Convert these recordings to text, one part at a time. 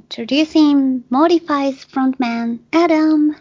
introducing Mortify's frontman, Adam.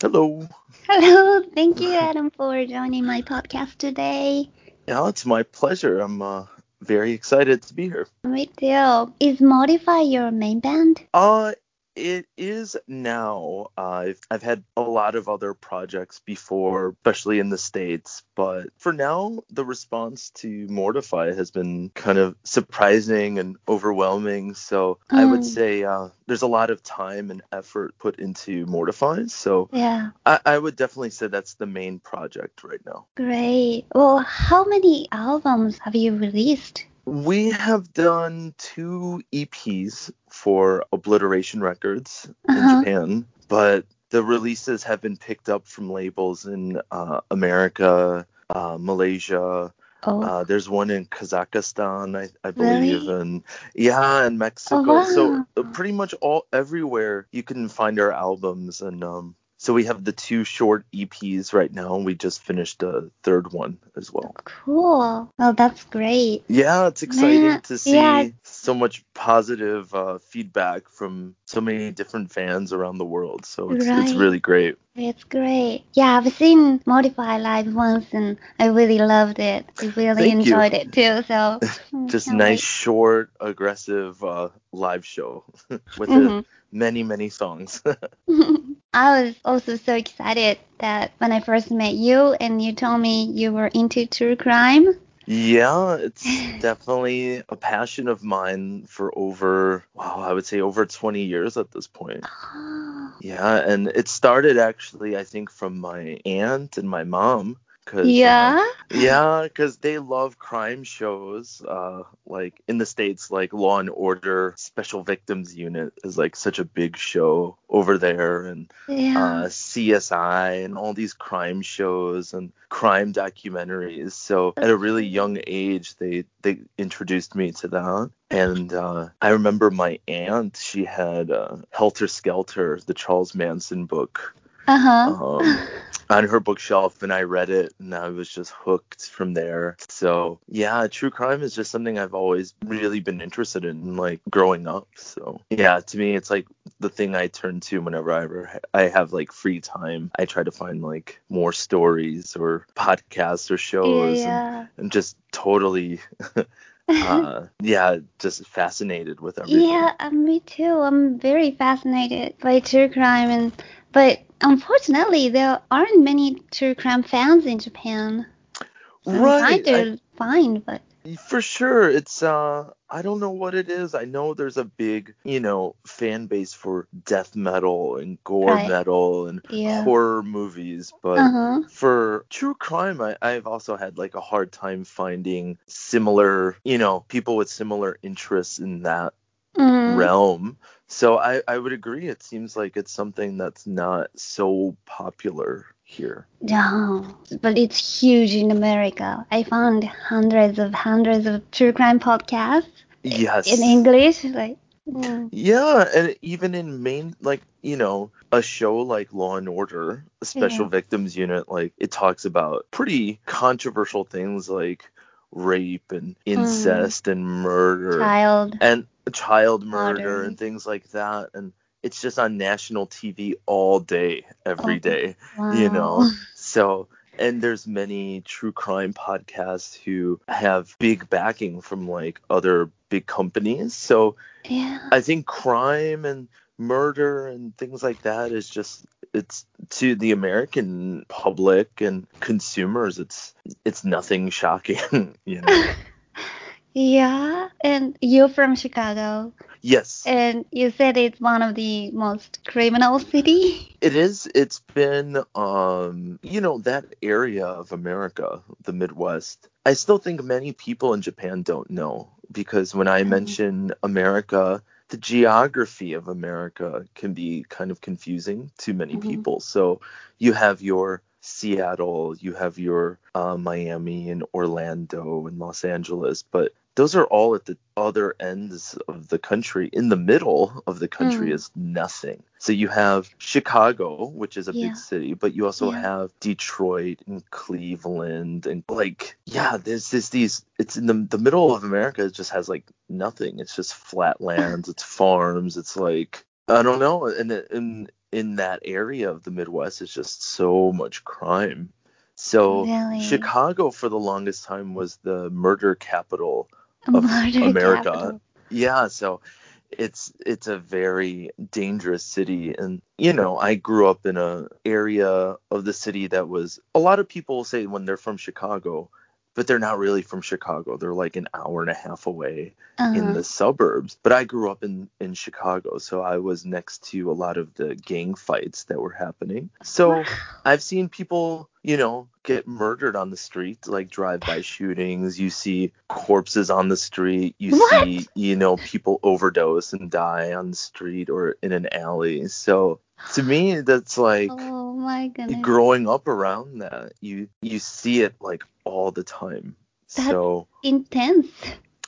Hello. Hello. Thank you, Adam, for joining my podcast today. Yeah, it's my pleasure. I'm uh, very excited to be here. Me too. Is Modify your main band? Uh, it is now. Uh, I've, I've had a lot of other projects before, especially in the States, but for now, the response to Mortify has been kind of surprising and overwhelming. So I would Mm. say uh, there's a lot of time and effort put into Mortify. So Yeah. I, I would definitely say that's the main project right now. Great. Well, how many albums have you released? We have done two EPs for Obliteration Records in Uh-huh. Japan, but the releases have been picked up from labels in uh, America, uh, Malaysia. Oh, Uh, there's one in Kazakhstan, I, I Really? believe, and yeah, in Mexico. wow. So uh, pretty much all everywhere you can find our albums, and um, so we have the two short EPs right now, and we just finished a third one as well. cool. Well, that's great. Yeah, it's exciting Yeah, to see yeah. so much positive uh, feedback from so many different fans around the world. So it's Right. it's really great. It's great. Yeah, I've seen Mortify live once and I really loved it. I really Thank you. enjoyed it too. So mm, Just nice, short, aggressive uh, live show with wait. uh, many many songs. I was also so excited that when I first met you and you told me you were into true crime. yeah, it's definitely a passion of mine for over wow, I would say over 20 years at this point. Yeah, and it started actually I think from my aunt and my mom. 'Cause, uh, yeah. Yeah, because they love crime shows. Uh, like in the states, like Law and Order Special Victims Unit is like such a big show over there, and Yeah. uh, CSI and all these crime shows and crime documentaries. So at a really young age, they they introduced me to that. And uh, I remember my aunt, she had uh, Helter Skelter, the Charles Manson book Uh huh. um, on her bookshelf and I read it and I was just hooked from there. So yeah, true crime is just something I've always really been interested in, like growing up. So yeah, to me, it's like the thing I turn to whenever I ever ha- I have like free time. I try to find like more stories or podcasts or shows, and yeah. I'm just totally. uh yeah just fascinated with everything yeah, uh, me too. I'm very fascinated by true crime, and but unfortunately, there aren't many true crime fans in Japan. I'm right trying I- find, but For sure. It's uh I don't know what it is. I know there's a big, you know, fan base for death metal and gore Right. metal and yeah. horror movies, but Uh huh. for true crime, I, I've also had like a hard time finding similar, you know, people with similar interests in that Mm. realm. So I, I would agree. It seems like it's something that's not so popular here. No, but it's huge in America. I found hundreds of hundreds of true crime podcasts Yes. in English. Like, mm, Yeah, and even in main like you know a show like Law and Order, a Special Yeah. Victims Unit, like it talks about pretty controversial things like rape and incest and murder child. and child murder Murder. and things like that, and it's just on national TV all day, every Oh, day, Wow. you know. So and there's many true crime podcasts who have big backing from like other big companies. So Yeah. I think crime and murder and things like that is just it's to the American public and consumers it's it's nothing shocking, you know. Yeah. And you're from Chicago, yes. and you said it's one of the most criminal city. It is it's been um you know that area of America, the Midwest. I still think many people in Japan don't know because when I Mhm. mention America, the geography of America can be kind of confusing to many Mhm. people. So you have your Seattle, you have your uh, Miami and Orlando and Los Angeles, but those are all at the other ends of the country. In the middle of the country Mm. is nothing. So you have Chicago, which is a Yeah. big city, but you also Yeah. have Detroit and Cleveland and like yeah, there's this these it's in the the middle of America it just has like nothing. It's just flat lands, it's farms, it's like I don't know, and in in that area of the Midwest it's just so much crime. So Really? Chicago for the longest time was the murder capital of murder America. capital. yeah, so it's it's a very dangerous city and you know, I grew up in a area of the city that was a lot of people say when they're from Chicago, but they're not really from Chicago. They're like an hour and a half away in Uh-huh. the suburbs. But I grew up in in Chicago, so I was next to a lot of the gang fights that were happening. So I've seen people, you know, get murdered on the street, like drive-by shootings. You see corpses on the street. You What? see, you know, people overdose and die on the street or in an alley. So to me, that's like Oh my goodness. growing up around that. You you see it like all the time. That's so Intense.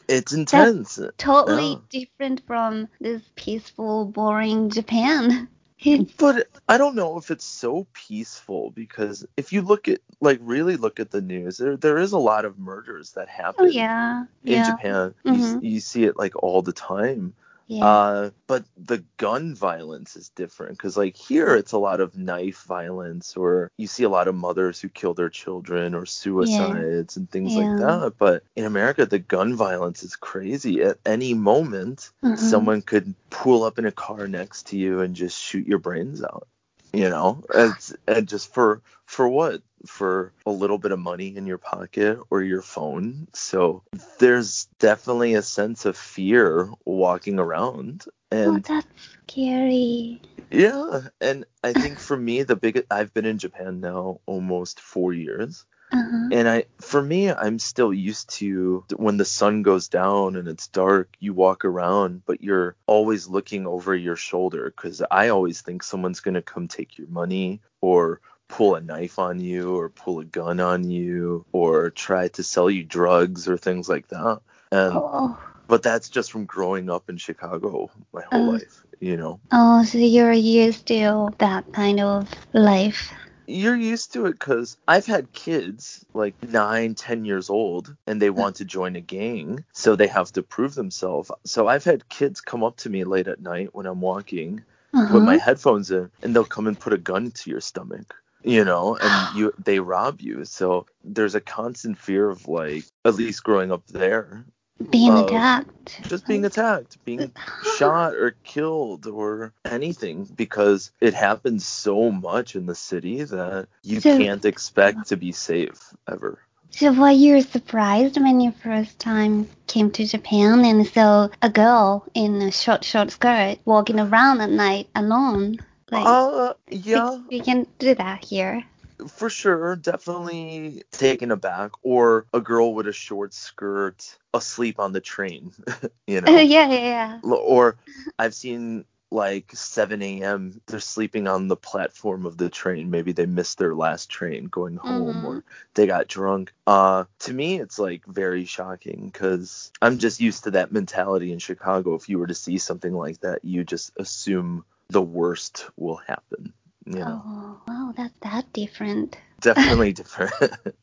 it's intense. Totally Yeah. different from this peaceful, boring Japan. But I don't know if it's so peaceful because if you look at like really look at the news, there there is a lot of murders that happen oh yeah, in yeah, Japan. You, Mhm. you see it like all the time. Yeah. Uh, but the gun violence is different because like here it's a lot of knife violence or you see a lot of mothers who kill their children or suicides and things like that. But in America, the gun violence is crazy. At any moment, Mhm. someone could pull up in a car next to you and just shoot your brains out. You know, it's and just for for what? For a little bit of money in your pocket or your phone. So there's definitely a sense of fear walking around. oh, And that's scary. yeah, and I think for me the big I've been in Japan now almost 4 years. Uh-huh. And I, for me, I'm still used to when the sun goes down and it's dark, you walk around, but you're always looking over your shoulder because I always think someone's going to come take your money or pull a knife on you or pull a gun on you or try to sell you drugs or things like that. And, Oh, but that's just from growing up in Chicago my whole Uh. life, you know. oh, so you're used to that kind of life. you're used to it because I've had kids like nine, ten years old, and they want to join a gang, so they have to prove themselves. So I've had kids come up to me late at night when I'm walking Uh-huh. with my headphones in, and they'll come and put a gun to your stomach, you know, and you they rob you. So there's a constant fear of like, at least growing up there, Being attacked. just being attacked, being shot or killed or anything because it happens so much in the city that you So- can't expect to be safe ever. So were you were surprised when you first time came to Japan and saw a girl in a short, short skirt walking around at night alone? Like, uh yeah, we can do that here. for sure, definitely taken aback or a girl with a short skirt asleep on the train, you know. yeah, yeah, yeah. or I've seen like 7 a.m. They're sleeping on the platform of the train. Maybe they missed their last train going home, Mhm. or they got drunk. Uh, to me, it's like very shocking because I'm just used to that mentality in Chicago. If you were to see something like that, you just assume the worst will happen. You know, Oh, wow, that's that different. definitely different.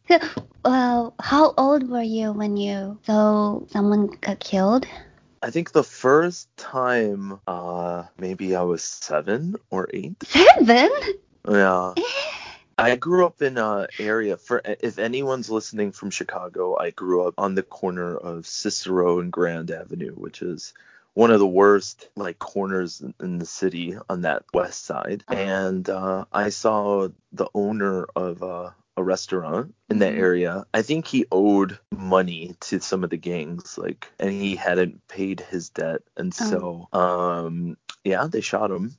So, well, how old were you when you saw someone got killed? I think the first time, uh, maybe I was seven or eight. Seven? Yeah. I grew up in a area for if anyone's listening from Chicago, I grew up on the corner of Cicero and Grand Avenue, which is one of the worst like corners in- the city on that west side. And uh, I saw the owner of uh, a restaurant in that Mhm. area. I think he owed money to some of the gangs, like, and he hadn't paid his debt, and so, um, yeah, they shot him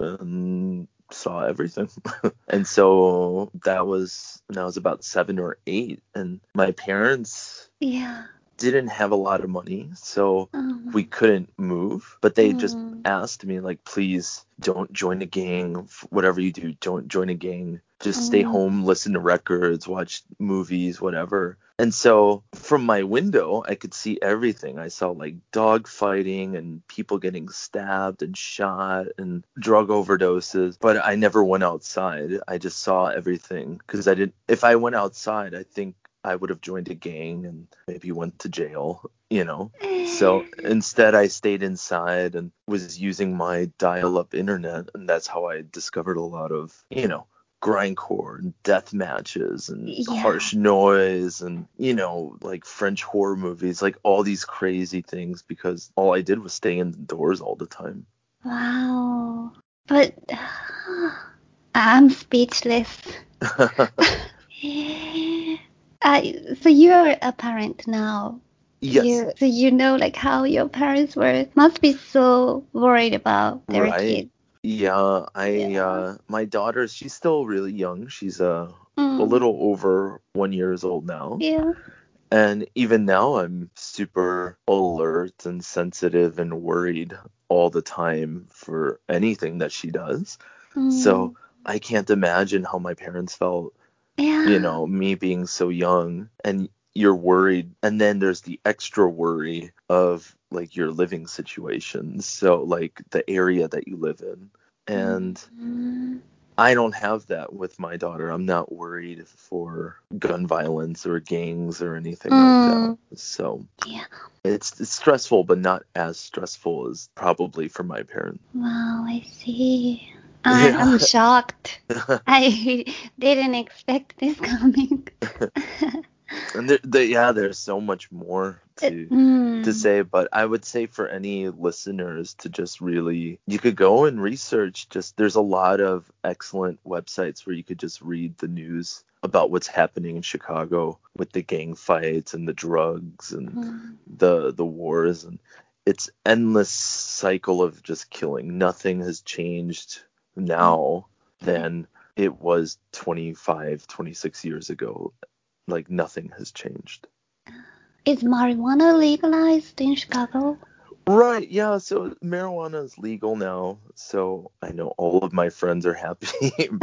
and saw everything. and so that was when I was about seven or eight, and my parents Yeah. Didn't have a lot of money, so Um, we couldn't move, but they just mm, asked me like, please don't join a gang. Whatever you do, don't join a gang. Just stay Mm. home, listen to records, watch movies, whatever. And so from my window, I could see everything. I saw like dog fighting and people getting stabbed and shot and drug overdoses. But I never went outside. I just saw everything because I didn't. If I went outside, I think I would have joined a gang and maybe went to jail. You know. So instead, I stayed inside and was using my dial up internet. And that's how I discovered a lot of, you know, grindcore and death matches and Yeah. harsh noise and, you know, like French horror movies, like all these crazy things because all I did was stay indoors all the time. Wow. But I'm speechless. Uh, so you're a parent now. yes. You, so you know like how your parents were must be so worried about their Right. kid. Yeah, I Yeah. uh my daughter, she's still really young. She's uh, a Mm. little over 1 years old now. Yeah. And even now, I'm super alert and sensitive and worried all the time for anything that she does. Mm. So I can't imagine how my parents felt, yeah. you know, me being so young and you're worried. And then there's the extra worry of like your living situation. So, like the area that you live in. And Mm. I don't have that with my daughter. I'm not worried for gun violence or gangs or anything like that. So Yeah. it's, it's stressful, but not as stressful as probably for my parents. Wow, I see. I, Yeah. I'm shocked. I didn't expect this coming. And there, there, yeah, there's so much more to Mm. to say, but I would say for any listeners to just really, you could go and research. Just there's a lot of excellent websites where you could just read the news about what's happening in Chicago with the gang fights and the drugs and Mm. the the wars and it's endless cycle of just killing. Nothing has changed now than it was 25, 26 years ago. Like nothing has changed. Is marijuana legalized in Chicago? Right, yeah, so marijuana is legal now, so I know all of my friends are happy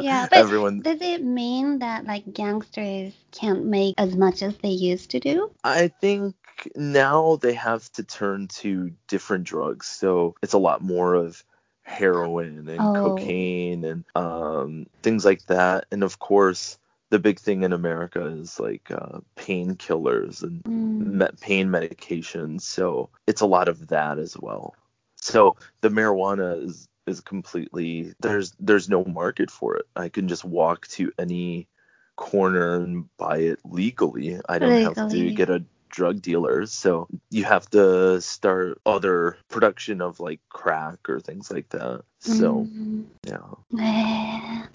yeah, but Everyone does it mean that like gangsters can't make as much as they used to do? I think now they have to turn to different drugs. So it's a lot more of heroin and Oh. cocaine and um, things like that. And of course, the big thing in America is like uh, painkillers and Mm. me- pain medications. So it's a lot of that as well. So the marijuana is is completely there's there's no market for it. I can just walk to any corner and buy it legally. I don't have to get a drug dealers. So you have to start other production of like crack or things like that. So Mm. yeah.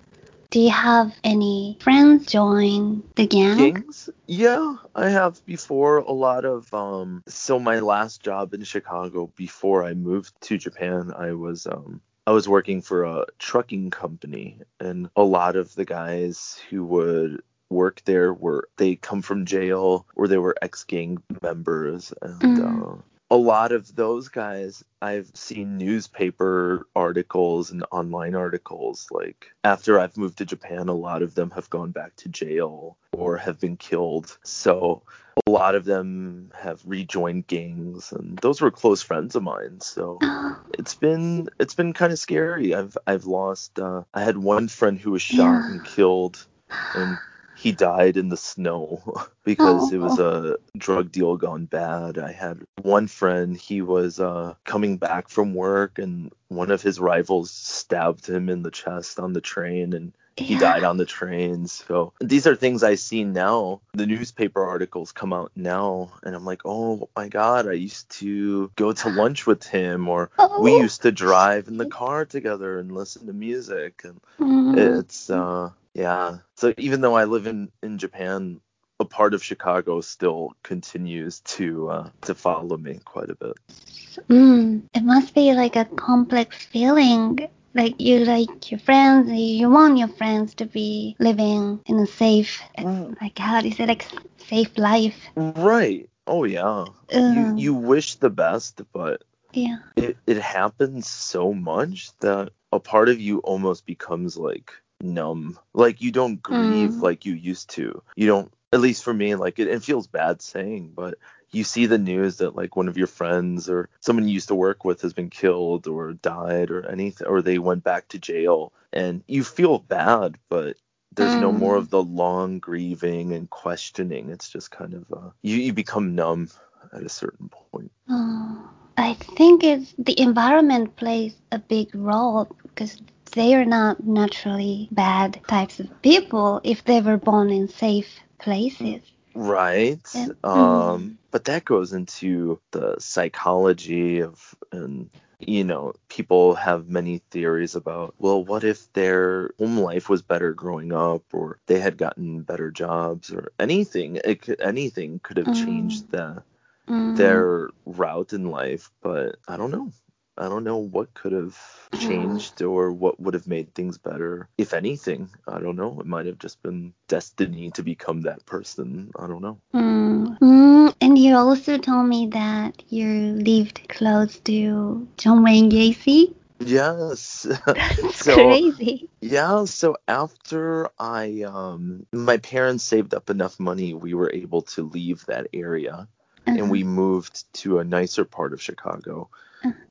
Do you have any friends join the gang? Gangs? Yeah, I have before a lot of um so my last job in Chicago before I moved to Japan, I was um I was working for a trucking company and a lot of the guys who would work there were they come from jail or they were ex-gang members and Mm. uh a lot of those guys I've seen newspaper articles and online articles like after I've moved to Japan a lot of them have gone back to jail or have been killed so a lot of them have rejoined gangs and those were close friends of mine so it's been it's been kind of scary i've i've lost uh i had one friend who was shot Yeah. and killed and he died in the snow because it was a drug deal gone bad i had one friend he was uh coming back from work and one of his rivals stabbed him in the chest on the train and he yeah. died on the train. So these are things I see now. The newspaper articles come out now, and I'm like, oh my god, I used to go to lunch with him, or we Oh. used to drive in the car together and listen to music, and Mm. it's uh yeah. So even though I live in in Japan. A part of Chicago still continues to uh, to follow me quite a bit. Mm, it must be like a complex feeling. Like you like your friends, you want your friends to be living in a safe, Mm. like how do you say, like safe life. Right. Oh yeah. You you wish the best, but yeah. it, it happens so much that a part of you almost becomes like numb. Like you don't grieve Mm. like you used to. You don't at least for me, like it, it feels bad saying, but you see the news that like one of your friends or someone you used to work with has been killed or died or anything or they went back to jail and you feel bad, but there's no Mm. more of the long grieving and questioning. It's just kind of uh, you you become numb at a certain point. Oh, I think it's the environment plays a big role because they are not naturally bad types of people if they were born in safe places. Right. Yeah. Um, Mhm. but that goes into the psychology of, and you know, people have many theories about, well, what if their home life was better growing up, or they had gotten better jobs, or anything. It could, anything could have Mm. changed the, Mm. their route in life, but I don't know. I don't know what could have changed or what would have made things better. If anything, I don't know. It might have just been destiny to become that person. I don't know. Mm. Mm, and you also told me that you lived close to John Wayne Gacy. Yes. That's So- crazy. yeah, so after I um my parents saved up enough money, we were able to leave that area and we moved to a nicer part of Chicago.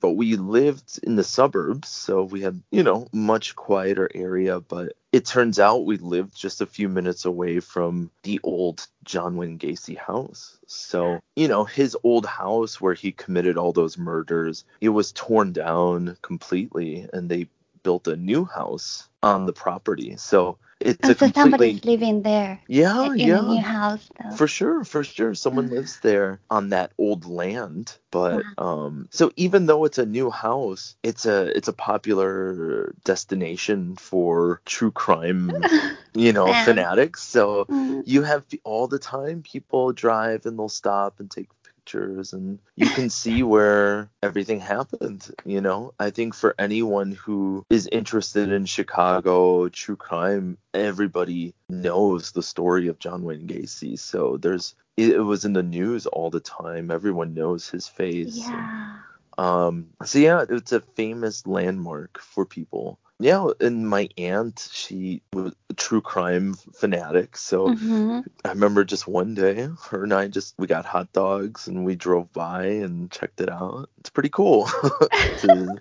But we lived in the suburbs, so we had, you know, much quieter area, but it turns out we lived just a few minutes away from the old John Wayne Gacy house. So, you know, his old house where he committed all those murders, it was torn down completely and they built a new house on the property. So, it's Oh, a so completely somebody's living there Yeah, in yeah. a new house, though. For sure, for sure. Someone Uh-huh. lives there on that old land. But Wow. um so even though it's a new house, it's a it's a popular destination for true crime, you know, fanatics. So Mm. you have all the time people drive and they'll stop and take pictures and you can see where everything happened you know? I think for anyone who is interested in chicago true crime everybody knows the story of john wayne gacy. So there's it, it was in the news all the time. Everyone knows his face Yeah. um so yeah it's a famous landmark for people yeah and my aunt she was a true crime fanatic so hmm I remember just one day, her and I just we got hot dogs and we drove by and checked it out. It's pretty cool. to,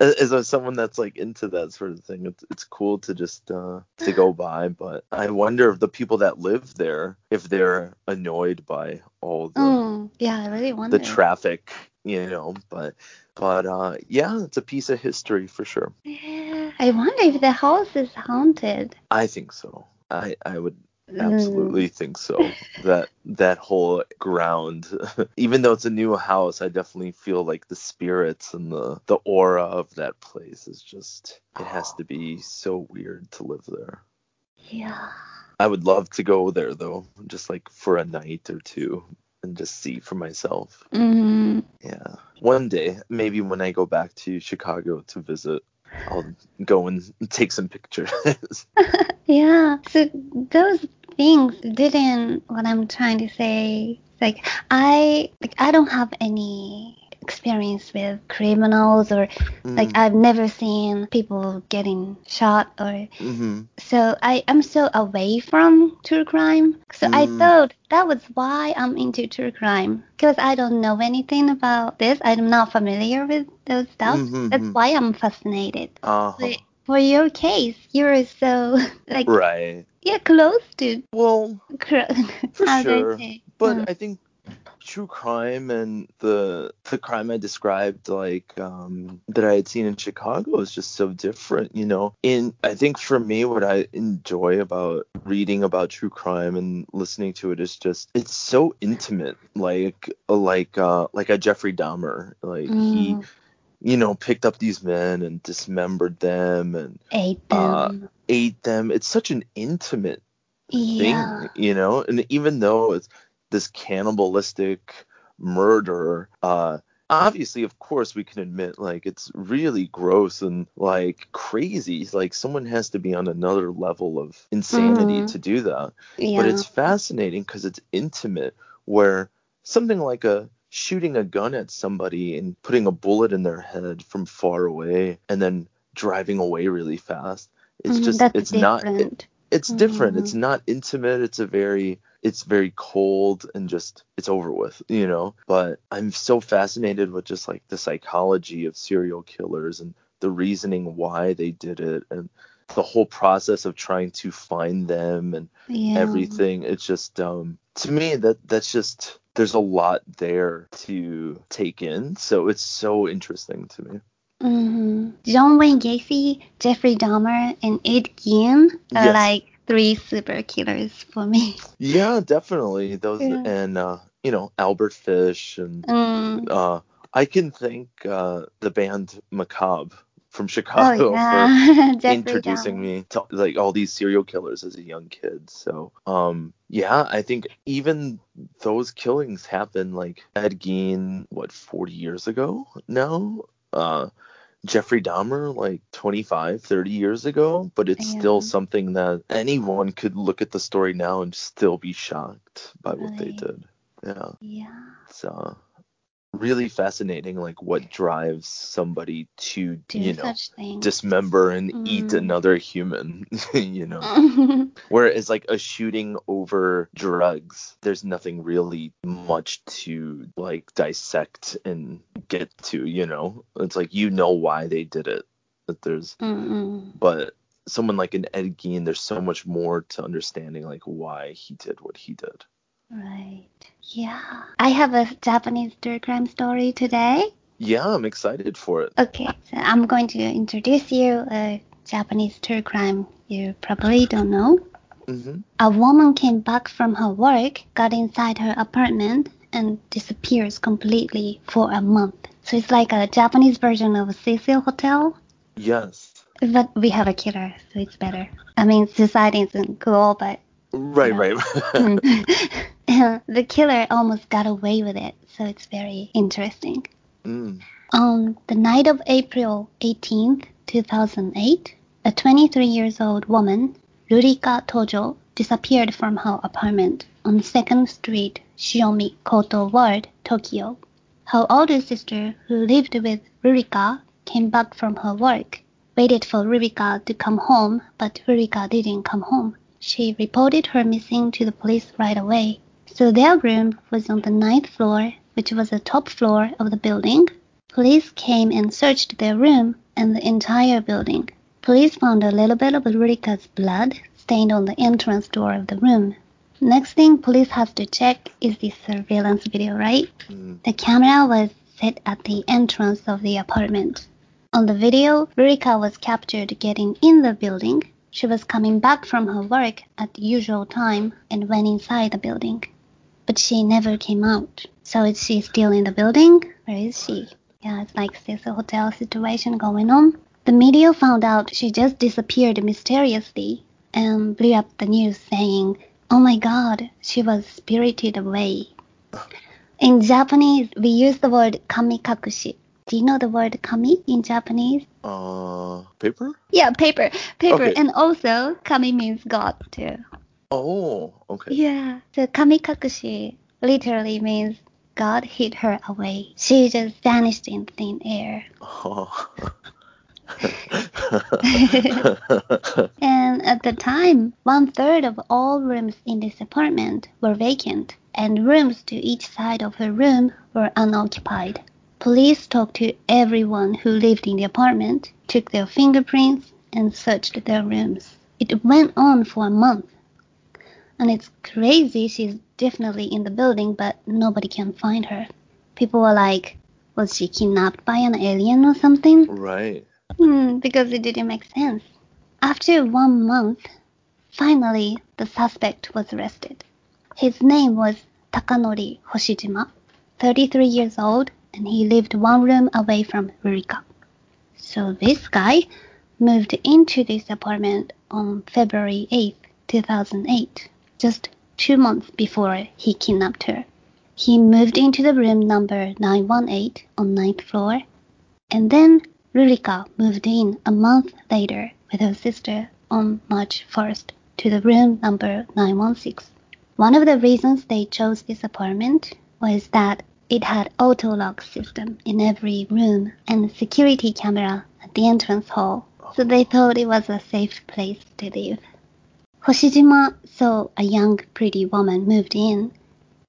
as as someone that's like into that sort of thing, it's it's cool to just uh, to go by. But I wonder if the people that live there, if they're annoyed by all the Mm. Yeah, I really wonder. the traffic, you know. But but uh, yeah, it's a piece of history for sure. Yeah, I wonder if the house is haunted. I think so. I I would Mm. absolutely think so that that whole ground even though it's a new house i definitely feel like the spirits and the the aura of that place is just it has to be so weird to live there Yeah. i would love to go there though just like for a night or two and just see for myself Mm. yeah one day maybe when i go back to chicago to visit i'll go and take some pictures Yeah. So those things didn't. What I'm trying to say, like I, like I don't have any experience with criminals or like Mm, I've never seen people getting shot or mhm. so I am so away from true crime. So I Mm. thought that was why I'm into true crime because I don't know anything about this. I'm not familiar with those stuff. Mhm, That's mhm. why I'm fascinated. uh-huh But for your case, you're so like right yeah close to well cr- For I sure. but Mm. i think true crime and the the crime i described like um that i had seen in chicago is just so different you know in i think for me what i enjoy about reading about true crime and listening to it is just it's so intimate like like uh like a jeffrey dahmer like he Mm. you know picked up these men and dismembered them and ate uh, them. ate them it's such an intimate yeah. thing, you know. And even though it's this cannibalistic murder, uh, obviously, of course, we can admit like it's really gross and like crazy. Like someone has to be on another level of insanity Mhm. to do that. Yeah. But it's fascinating because it's intimate, where something like a shooting a gun at somebody and putting a bullet in their head from far away and then driving away really fast. It's Mhm, just that's it's not it, different. it's different. It's not intimate. It's a very it's very cold and just it's over with, you know. But I'm so fascinated with just like the psychology of serial killers and the reasoning why they did it and the whole process of trying to find them and yeah. everything. It's just um to me that that's just there's a lot there to take in. So it's so interesting to me. hmm John Wayne Gacy, Jeffrey Dahmer, and Ed Gein are Yes. like three super killers for me. Yeah, definitely. Those Yeah. and uh you know, Albert Fish and Mm. uh I can thank uh the band Macabre from Oh Chicago for yeah, Jeffrey introducing me to like all these serial killers as a young kid. So, um, yeah, I think even those killings happened like Ed Gein, what, 40 years ago now? Uh, Jeffrey Dahmer, like 25, 30 years ago, but it's still something that anyone could look at the story now and still be shocked by what they did. Yeah, Yeah. uh, really fascinating, like what drives somebody to, Do you know, dismember and eat Mm. another human, you know. Whereas like a shooting over drugs, there's nothing really much to like dissect and get to, you know. It's like you know why they did it. That there's Mm-mm. but someone like an Ed Gein, there's so much more to understanding like why he did what he did. Right. Yeah. I have a Japanese true crime story today. Yeah, I'm excited for it. Okay, so I'm going to introduce you a Japanese true crime you probably don't know. hmm A woman came back from her work, got inside her apartment, and disappears completely for a month. So it's like a Japanese version of a Cecil Hotel, Yes. but we have a killer, so it's better. I mean, society isn't cool, but Right, right. the killer almost got away with it, so it's very interesting. mm. On the night of April 18th, 2008, a 23 years old woman, Rurika Tojo, disappeared from her apartment on 2nd Street, Shiomi Koto Ward, Tokyo. Her older sister, who lived with Rurika, came back from her work, waited for Rurika to come home, but Rurika didn't come home. She reported her missing to the police right away. So their room was on the ninth floor, which was the top floor of the building. Police came and searched their room and the entire building. Police found a little bit of Rurika's blood stained on the entrance door of the room. Next thing police have to check is the surveillance video, right? Mm. The camera was set at the entrance of the apartment. On the video, Rurika was captured getting in the building. She was coming back from her work at the usual time and went inside the building. But she never came out. So is she still in the building? Where is she? Yeah, it's like a hotel situation going on. The media found out she just disappeared mysteriously and blew up the news saying, Oh my god, she was spirited away. In Japanese, we use the word kamikakushi. Do you know the word kami in Japanese? Uh, paper? Yeah, paper, paper, Okay. and also kami means God too. Oh, okay. Yeah, so kami kamikakushi literally means God hid her away. She just vanished in thin air. Oh. And at the time, one third of all rooms in this apartment were vacant, and rooms to each side of her room were unoccupied. Police talked to everyone who lived in the apartment, took their fingerprints, and searched their rooms. It went on for a month. And it's crazy she's definitely in the building, but nobody can find her. People were like, was she kidnapped by an alien or something? right. Hmm, because it didn't make sense. After one month, finally the suspect was arrested. His name was Takanori Hoshijima, 33 years old, and he lived one room away from Rurika. So this guy moved into this apartment on February 8th, 2008, just two months before he kidnapped her. He moved into the room number 918 on ninth floor, and then Rurika moved in a month later with her sister on March 1st to the room number 916. One of the reasons they chose this apartment was that It had auto lock system in every room and security camera at the entrance hall, so they thought it was a safe place to live. Hoshijima saw a young pretty woman moved in.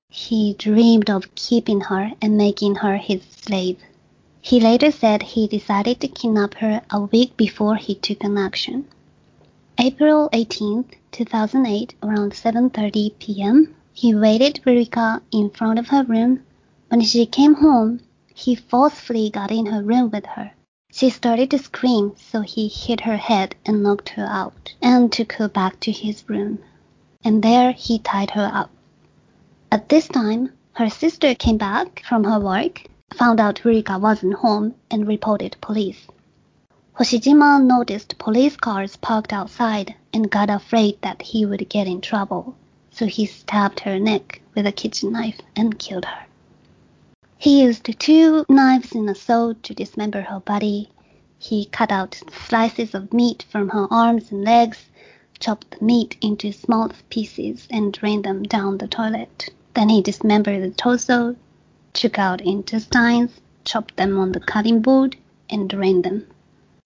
He dreamed of keeping her and making her his slave. He later said he decided to kidnap her a week before he took an action. April 18, 2008, around 7:30 p.m., he waited Rurika in front of her room. When she came home, he forcefully got in her room with her. She started to scream, so he hit her head and knocked her out and took her back to his room. And there he tied her up. At this time, her sister came back from her work, found out Rurika wasn't home, and reported police. Hoshijima noticed police cars parked outside and got afraid that he would get in trouble, so he stabbed her neck with a kitchen knife and killed her. He used two knives and a saw to dismember her body. He cut out slices of meat from her arms and legs, chopped the meat into small pieces, and drained them down the toilet. Then he dismembered the torso, took out intestines, chopped them on the cutting board, and drained them.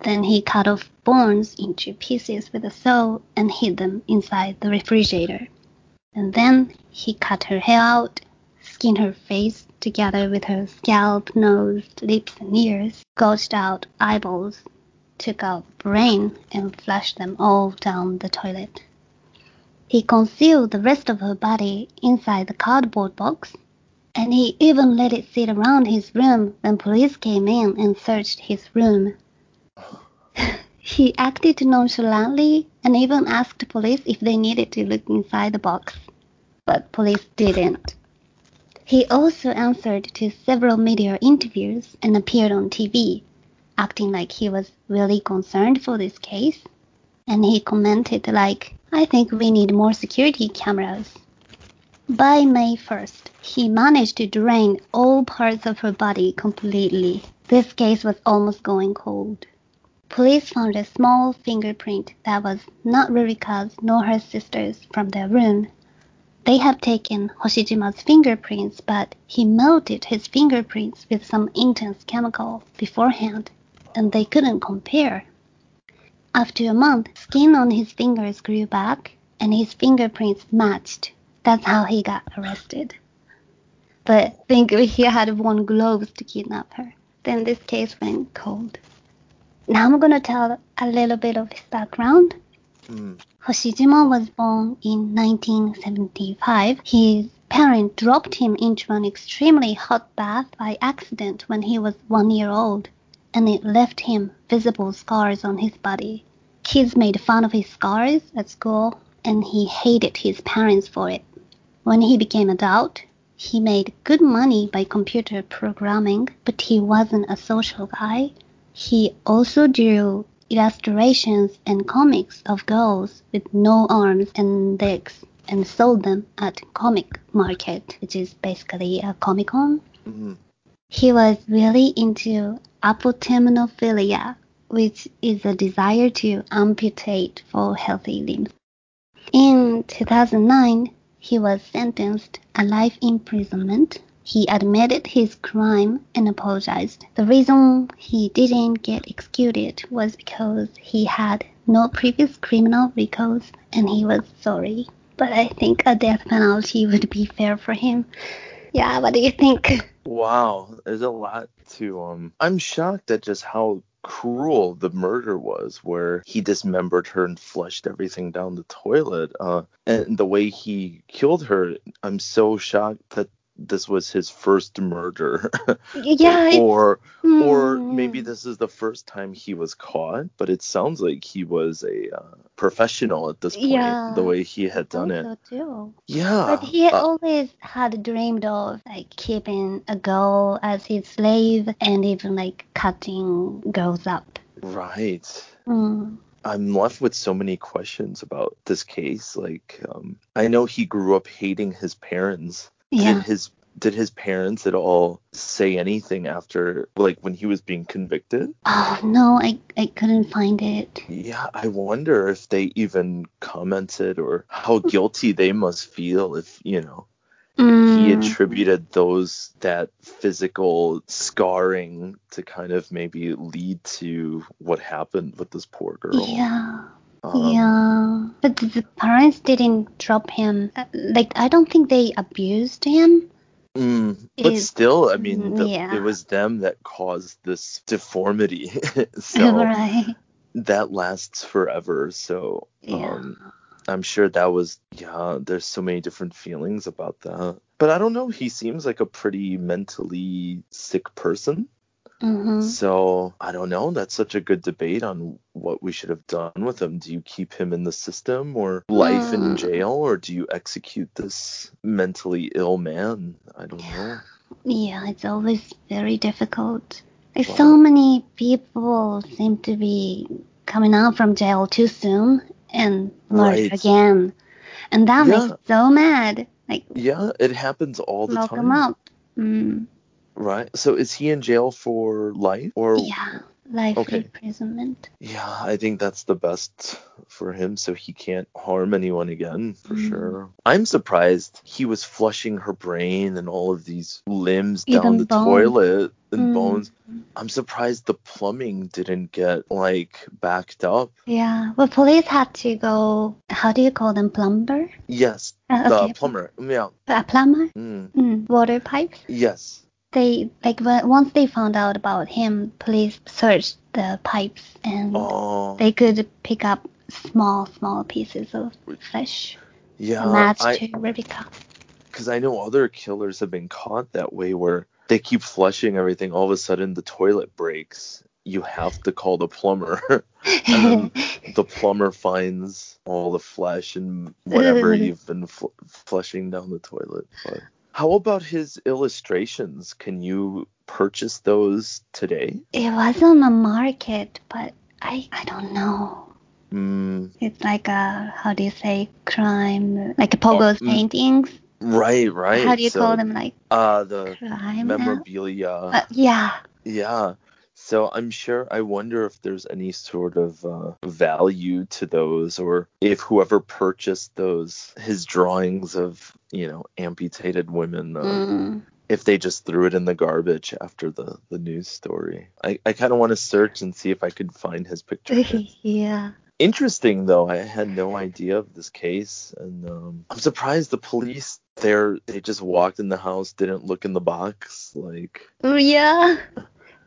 Then he cut off bones into pieces with a saw and hid them inside the refrigerator. And then he cut her hair out, skinned her face together with her scalp, nose, lips, and ears, gouged out eyeballs, took out brain, and flushed them all down the toilet. He concealed the rest of her body inside the cardboard box, and he even let it sit around his room when police came in and searched his room. he acted nonchalantly and even asked police if they needed to look inside the box, but police didn't. He also answered to several media interviews and appeared on TV, acting like he was really concerned for this case. And he commented like, I think we need more security cameras. By May 1st, he managed to drain all parts of her body completely. This case was almost going cold. Police found a small fingerprint that was not Rurika's nor her sister's from their room. They have taken Hoshijima's fingerprints, but he melted his fingerprints with some intense chemical beforehand, and they couldn't compare. After a month, skin on his fingers grew back, and his fingerprints matched. That's how he got arrested. But think he had worn gloves to kidnap her. Then this case went cold. Now I'm gonna tell a little bit of his background. Mm. Hoshijima was born in 1975. His parent dropped him into an extremely hot bath by accident when he was one year old, and it left him visible scars on his body. Kids made fun of his scars at school, and he hated his parents for it. When he became adult, he made good money by computer programming, but he wasn't a social guy. He also drew illustrations and comics of girls with no arms and legs and sold them at comic market, which is basically a comic con. Mm-hmm. He was really into apotemnophilia, which is a desire to amputate for healthy limbs. In 2009, he was sentenced a life imprisonment he admitted his crime and apologized. The reason he didn't get executed was because he had no previous criminal records and he was sorry. But I think a death penalty would be fair for him. Yeah, what do you think? Wow, there's a lot to um I'm shocked at just how cruel the murder was where he dismembered her and flushed everything down the toilet uh and the way he killed her i'm so shocked that this was his first murder. Yeah. or mm, or maybe this is the first time he was caught, but it sounds like he was a uh, professional at this point Yeah. the way he had done it. also too. Yeah. But he uh, always had dreamed of like keeping a girl as his slave and even like cutting girls up. right. Mm. I'm left with so many questions about this case. Like, um, I know he grew up hating his parents. Yeah. Did his did his parents at all say anything after, like, when he was being convicted? Oh no, I I couldn't find it. Yeah, I wonder if they even commented or how guilty they must feel if, you know, Mm. he Mm. attributed those that physical scarring to kind of maybe lead to what happened with this poor girl. Yeah. Um, yeah. But the- parents didn't drop him. Uh, Like, I don't think they abused him. mm, but It- still, I mean, the, yeah. it was them that caused this deformity. so right. that lasts forever. So Yeah. um, I'm sure that was yeah. There's so many different feelings about that. But I don't know. He seems like a pretty mentally sick person. Hmm So I don't know. That's such a good debate on what we should have done with him. Do you keep him in the system or life in Mm. jail, or do you execute this mentally ill man? I don't know. Yeah, it's always very difficult. Like, Wow. so many people seem to be coming out from jail too soon and murder Right. again. And that Yeah. makes so mad. Like, Yeah, it happens all the lock time. him up. Mm, Right. So is he in jail for life or yeah, life Okay. imprisonment. Yeah, I think that's the best for him so he can't harm anyone again, for Mm. sure. I'm surprised he was flushing her brain and all of these limbs Even down the bones. toilet and Mm. bones. I'm surprised the plumbing didn't get like backed up. Yeah, well, police had to go. How do you call them? Plumber? Yes, Uh, the plumber. Yeah. A plumber? Mm. Mm, water pipe. Yes. They like when, once they found out about him, police searched the pipes and Oh. they could pick up small, small pieces of flesh yeah. I, to Rebecca. because I know other killers have been caught that way where they keep flushing everything. All of a sudden, the toilet breaks. You have to call the plumber. and the plumber finds all the flesh and whatever you've been fl- flushing down the toilet. But how about his illustrations? Can you purchase those today? it was on the market, but I I don't know. Mm, It's like a how do you say crime like a Pogo's mm. paintings. right, right. How do you so, call them like Uh, the crime? memorabilia. Uh, yeah. Yeah. So I'm sure I wonder if there's any sort of uh, value to those or if whoever purchased those his drawings of, you know, amputated women uh, Mm. if they just threw it in the garbage after the the news story. I I kind of want to search and see if I could find his picture. yeah. Interesting though, I had no idea of this case and um, I'm surprised the police there they just walked in the house, didn't look in the box like Oh, Yeah.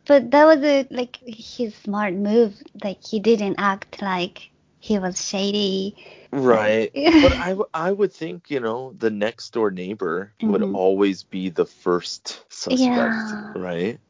But that was a like his smart move. Like he didn't act like he was shady. Right. but I, I would think, you know, the next door neighbor would Mhm. always be the first suspect, Yeah. right?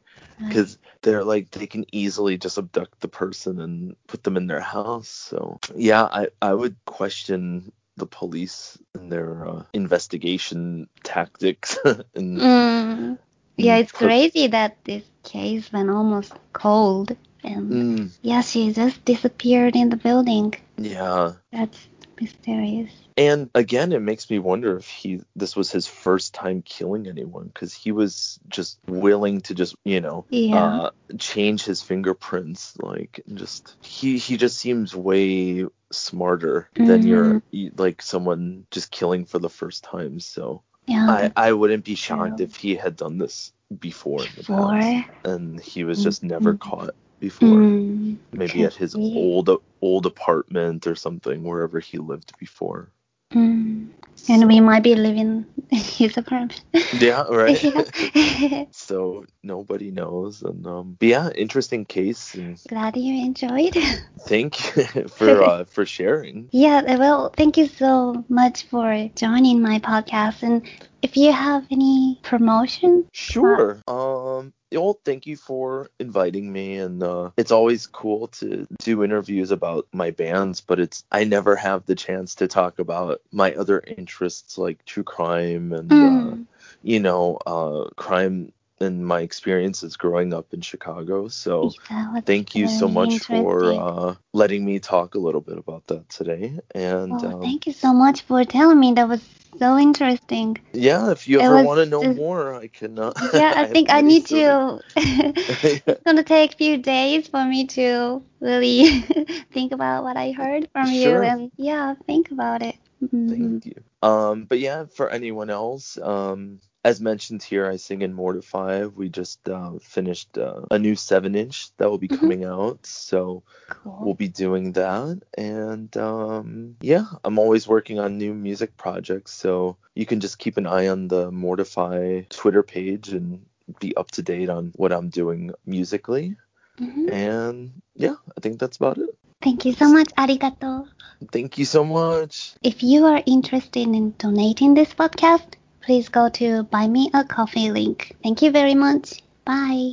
Because they're like, they can easily just abduct the person and put them in their house. So, yeah, I, I would question the police and their uh, investigation tactics. and Mm. Yeah, it's crazy that this case went almost cold. And Mm, yeah, she just disappeared in the building. yeah. That's mysterious. And again, it makes me wonder if he this was his first time killing anyone because he was just willing to just you know Yeah. uh, change his fingerprints like just he he just seems way smarter than your Mm-hmm. like someone just killing for the first time. So Yeah. I I wouldn't be shocked true. if he had done this before in the Before. past and he was just never Mhm. caught before. Mm. Maybe at his be. old old apartment or something wherever he lived before. Mm. And we might be living in his apartment. Yeah, right. yeah. so nobody knows, and um, but yeah, interesting case, and Glad you enjoyed. thank you for uh, for sharing. Yeah, well, thank you so much for joining my podcast. And if you have any promotion, Sure. Um. Well, thank you for inviting me, and uh, it's always cool to do interviews about my bands, but it's I never have the chance to talk about my other interests like true crime and uh, Mm. you know uh, crime and my experiences growing up in Chicago. So. was Thank you so much for uh, letting me talk a little bit about that today. And Oh, um, thank you so much for telling me. That was so interesting. yeah, if you It ever want to know more, I cannot. Uh, Yeah, I have think I need to. it's gonna take a few days for me to really think about what I heard from you, and yeah, think about it. Mhm. Thank you. Um, but yeah, for anyone else, um, as mentioned here, I sing in Mortify. We just uh, finished uh, a new seven inch that will be mm-hmm. coming out, so cool. we'll be doing that. And um, yeah, I'm always working on new music projects, so you can just keep an eye on the Mortify Twitter page and be up to date on what I'm doing musically. Mm-hmm. And yeah, I think that's about it. Thank you so much. Arigato. Thank you so much. If you are interested in donating this podcast please go to buy me a coffee link. Thank you very much. Bye.